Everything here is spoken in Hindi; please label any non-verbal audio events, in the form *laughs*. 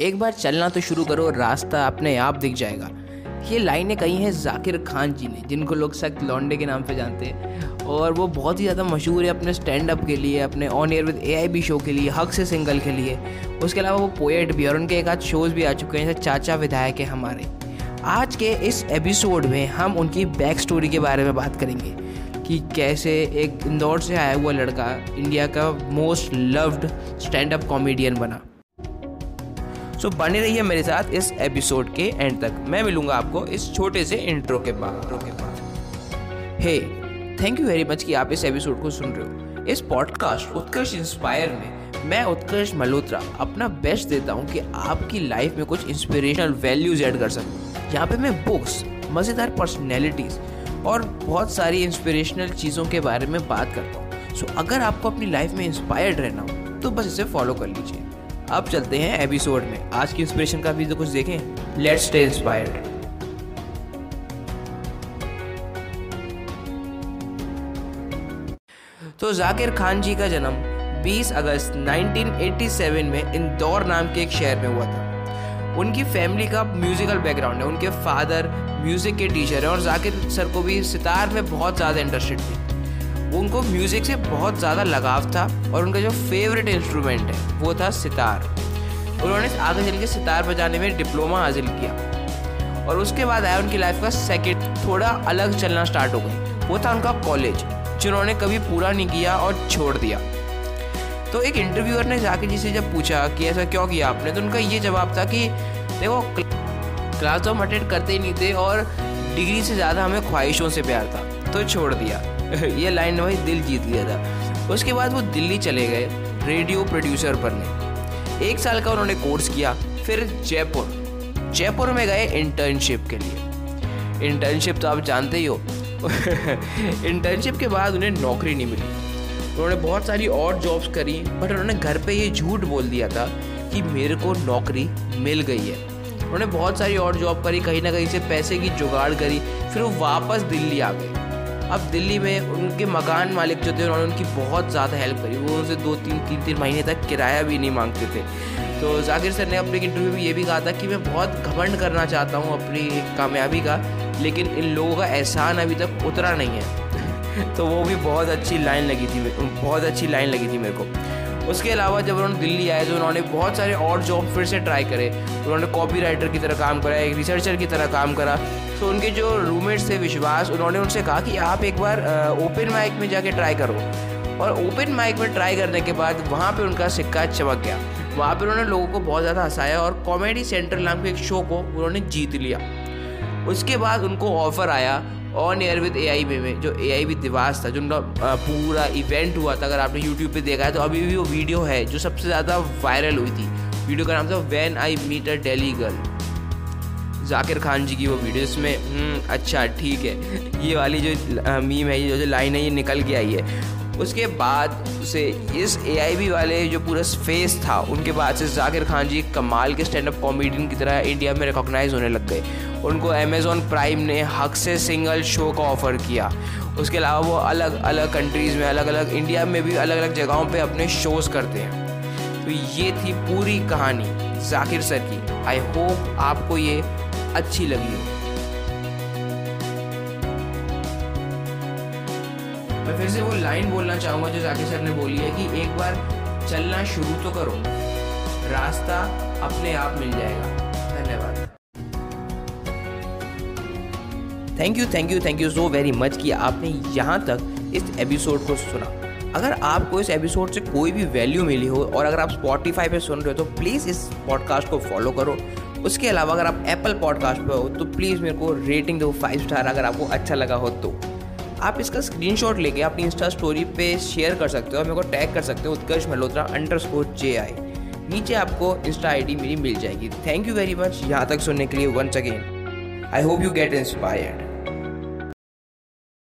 एक बार चलना तो शुरू करो, रास्ता अपने आप दिख जाएगा। ये लाइनें कही हैं जाकिर खान जी ने, जिनको लोग सख्त लौंडे के नाम पे जानते हैं। और वो बहुत ही ज़्यादा मशहूर है अपने स्टैंड अप के लिए, अपने on air with AIB show के लिए, हक से सिंगल के लिए। उसके अलावा वो पोएट भी और उनके एक आध शोज़ भी आ चुके हैं, जैसे चाचा विधायक है हमारे। आज के इस एपिसोड में हम उनकी बैक स्टोरी के बारे में बात करेंगे, कि कैसे एक इंदौर से आया हुआ लड़का इंडिया का most loved stand up comedian बना। सो बने रहिए मेरे साथ इस एपिसोड के एंड तक। मैं मिलूँगा आपको इस छोटे से इंट्रो के बाद के बाद। Hey thank you very much कि आप इस एपिसोड को सुन रहे हो। इस पॉडकास्ट उत्कर्ष इंस्पायर में मैं उत्कर्ष मल्होत्रा अपना बेस्ट देता हूँ कि आपकी लाइफ में कुछ इंस्पिरेशनल वैल्यूज़ ऐड कर सकूँ। यहाँ पे मैं बुक्स मज़ेदार पर्सनैलिटीज़ और बहुत सारी इंस्पिरेशनल चीज़ों के बारे में बात करता हूँ। सो so, अगर आपको अपनी लाइफ में इंस्पायर्ड रहना हो तो बस इसे फॉलो कर लीजिए। अब चलते हैं एपिसोड में। आज की इंस्पिरेशन का भी तो कुछ देखें? लेट्स स्टे इंस्पायर्ड तो जाकिर खान जी का जन्म 20 अगस्त 1987 में इंदौर नाम के एक शहर में हुआ था। उनकी फैमिली का म्यूजिकल बैकग्राउंड है। उनके फादर म्यूज़िक के टीचर हैं और जाकिर सर को भी सितार में बहुत ज़्यादा इंटरेस्टेड थे। उनको म्यूज़िक से बहुत ज़्यादा लगाव था और उनका जो फेवरेट इंस्ट्रूमेंट है, वो था सितार। उन्होंने आगे चल के सितार बजाने में डिप्लोमा हासिल किया। और उसके बाद आया उनकी लाइफ का सेकेंड थोड़ा अलग चलना स्टार्ट हो गई। वो था उनका कॉलेज जिन्होंने कभी पूरा नहीं किया और छोड़ दिया। तो एक इंटरव्यूअर ने जाके जी से जब पूछा कि ऐसा क्यों किया आपने तो उनका ये जवाब था कि, देखो क्लास तो हम अटेंड करते ही नहीं थे और डिग्री से ज़्यादा हमें ख्वाहिशों से प्यार था तो छोड़ दिया। *laughs* ये लाइन भाई दिल जीत लिया था। उसके बाद वो दिल्ली चले गए रेडियो प्रोड्यूसर बनने एक साल का उन्होंने कोर्स किया, फिर जयपुर। जयपुर में गए इंटर्नशिप के लिए। इंटर्नशिप तो आप जानते ही हो। *laughs* इंटर्नशिप के बाद उन्हें नौकरी नहीं मिली। उन्होंने बहुत सारी और जॉब्स करी बट उन्होंने घर पे ये झूठ बोल दिया था कि मेरे को नौकरी मिल गई है। उन्होंने बहुत सारी और जॉब करी, कहीं ना कहीं से पैसे की जुगाड़ करी, फिर वो वापस दिल्ली आ गए। अब दिल्ली में उनके मकान मालिक जो थे, उन्होंने उनकी बहुत ज़्यादा हेल्प करी। वो उनसे दो तीन तीन तीन महीने तक किराया भी नहीं मांगते थे। तो जाकिर सर ने अपने इंटरव्यू में ये भी कहा था कि मैं बहुत घमंड करना चाहता हूँ अपनी कामयाबी का, लेकिन इन लोगों का एहसान अभी तक उतरा नहीं है। *laughs* तो वो भी बहुत अच्छी लाइन लगी थी, बहुत अच्छी लाइन लगी थी मेरे को। उसके अलावा जब उन्होंने दिल्ली आए तो उन्होंने बहुत सारे और जॉब फिर से ट्राई करे। उन्होंने कॉपी राइटर की तरह काम करा, एक रिसर्चर की तरह काम करा। तो उनके जो रूममेट्स थे विश्वास, उन्होंने उनसे कहा कि आप एक बार ओपन माइक में जाके ट्राई करो। और ओपन माइक में ट्राई करने के बाद वहाँ पे उनका सिक्का चमक गया। वहाँ पर उन्होंने लोगों को बहुत ज़्यादा हंसाया और कॉमेडी सेंटर नाम के एक शो को उन्होंने जीत लिया। उसके बाद उनको ऑफ़र आया on air with A I में जो ए आई विद दिवास था जो उनका पूरा इवेंट हुआ था अगर आपने यूट्यूब पे देखा है तो अभी भी वो वीडियो है जो सबसे ज़्यादा वायरल हुई थी। वीडियो का नाम था when I meet a Delhi girl Zakir Khan ji की वो वीडियो इसमें हम्म, अच्छा ठीक है। ये वाली जो मीम है ये जो लाइन है ये निकल के आई है। उसके बाद से इस ए वाले जो पूरा फेस था, उनके बाद से जाकिर खान जी कमाल के स्टैंड अप कॉमेडियन की तरह इंडिया में रिकॉग्नाइज होने लग गए। उनको अमेजोन प्राइम ने हक से सिंगल शो का ऑफ़र किया। उसके अलावा वो अलग अलग कंट्रीज़ में, अलग अलग इंडिया में भी अलग अलग जगहों पे अपने शोज़ करते हैं। तो ये थी पूरी कहानी जाकिर सर की। आई होप आपको ये अच्छी लगी हो। फिर से वो लाइन बोलना चाहूँगा जो जाकिर सर ने बोली है कि एक बार चलना शुरू तो करो। रास्ता अपने आप मिल जाएगा। धन्यवाद। Thank you thank you thank you so very much कि आपने यहाँ तक इस एपिसोड को सुना। अगर आपको इस एपिसोड से कोई भी वैल्यू मिली हो और अगर आप स्पॉटिफाई पे सुन रहे हो तो प्लीज़ इस पॉडकास्ट को फॉलो करो। उसके अलावा अगर आप एप्पल पॉडकास्ट पे हो तो प्लीज़ मेरे को रेटिंग दो फाइव स्टार अगर आपको अच्छा लगा हो तो। आप इसका स्क्रीनशॉट लेके अपनी इंस्टा स्टोरी पे शेयर कर सकते हो, और मेरे को टैग कर सकते हो Utkarsh Malhotra underscore J I नीचे आपको इंस्टा आईडी मेरी मिल जाएगी। थैंक यू वेरी मच यहाँ तक सुनने के लिए once again I hope you get inspired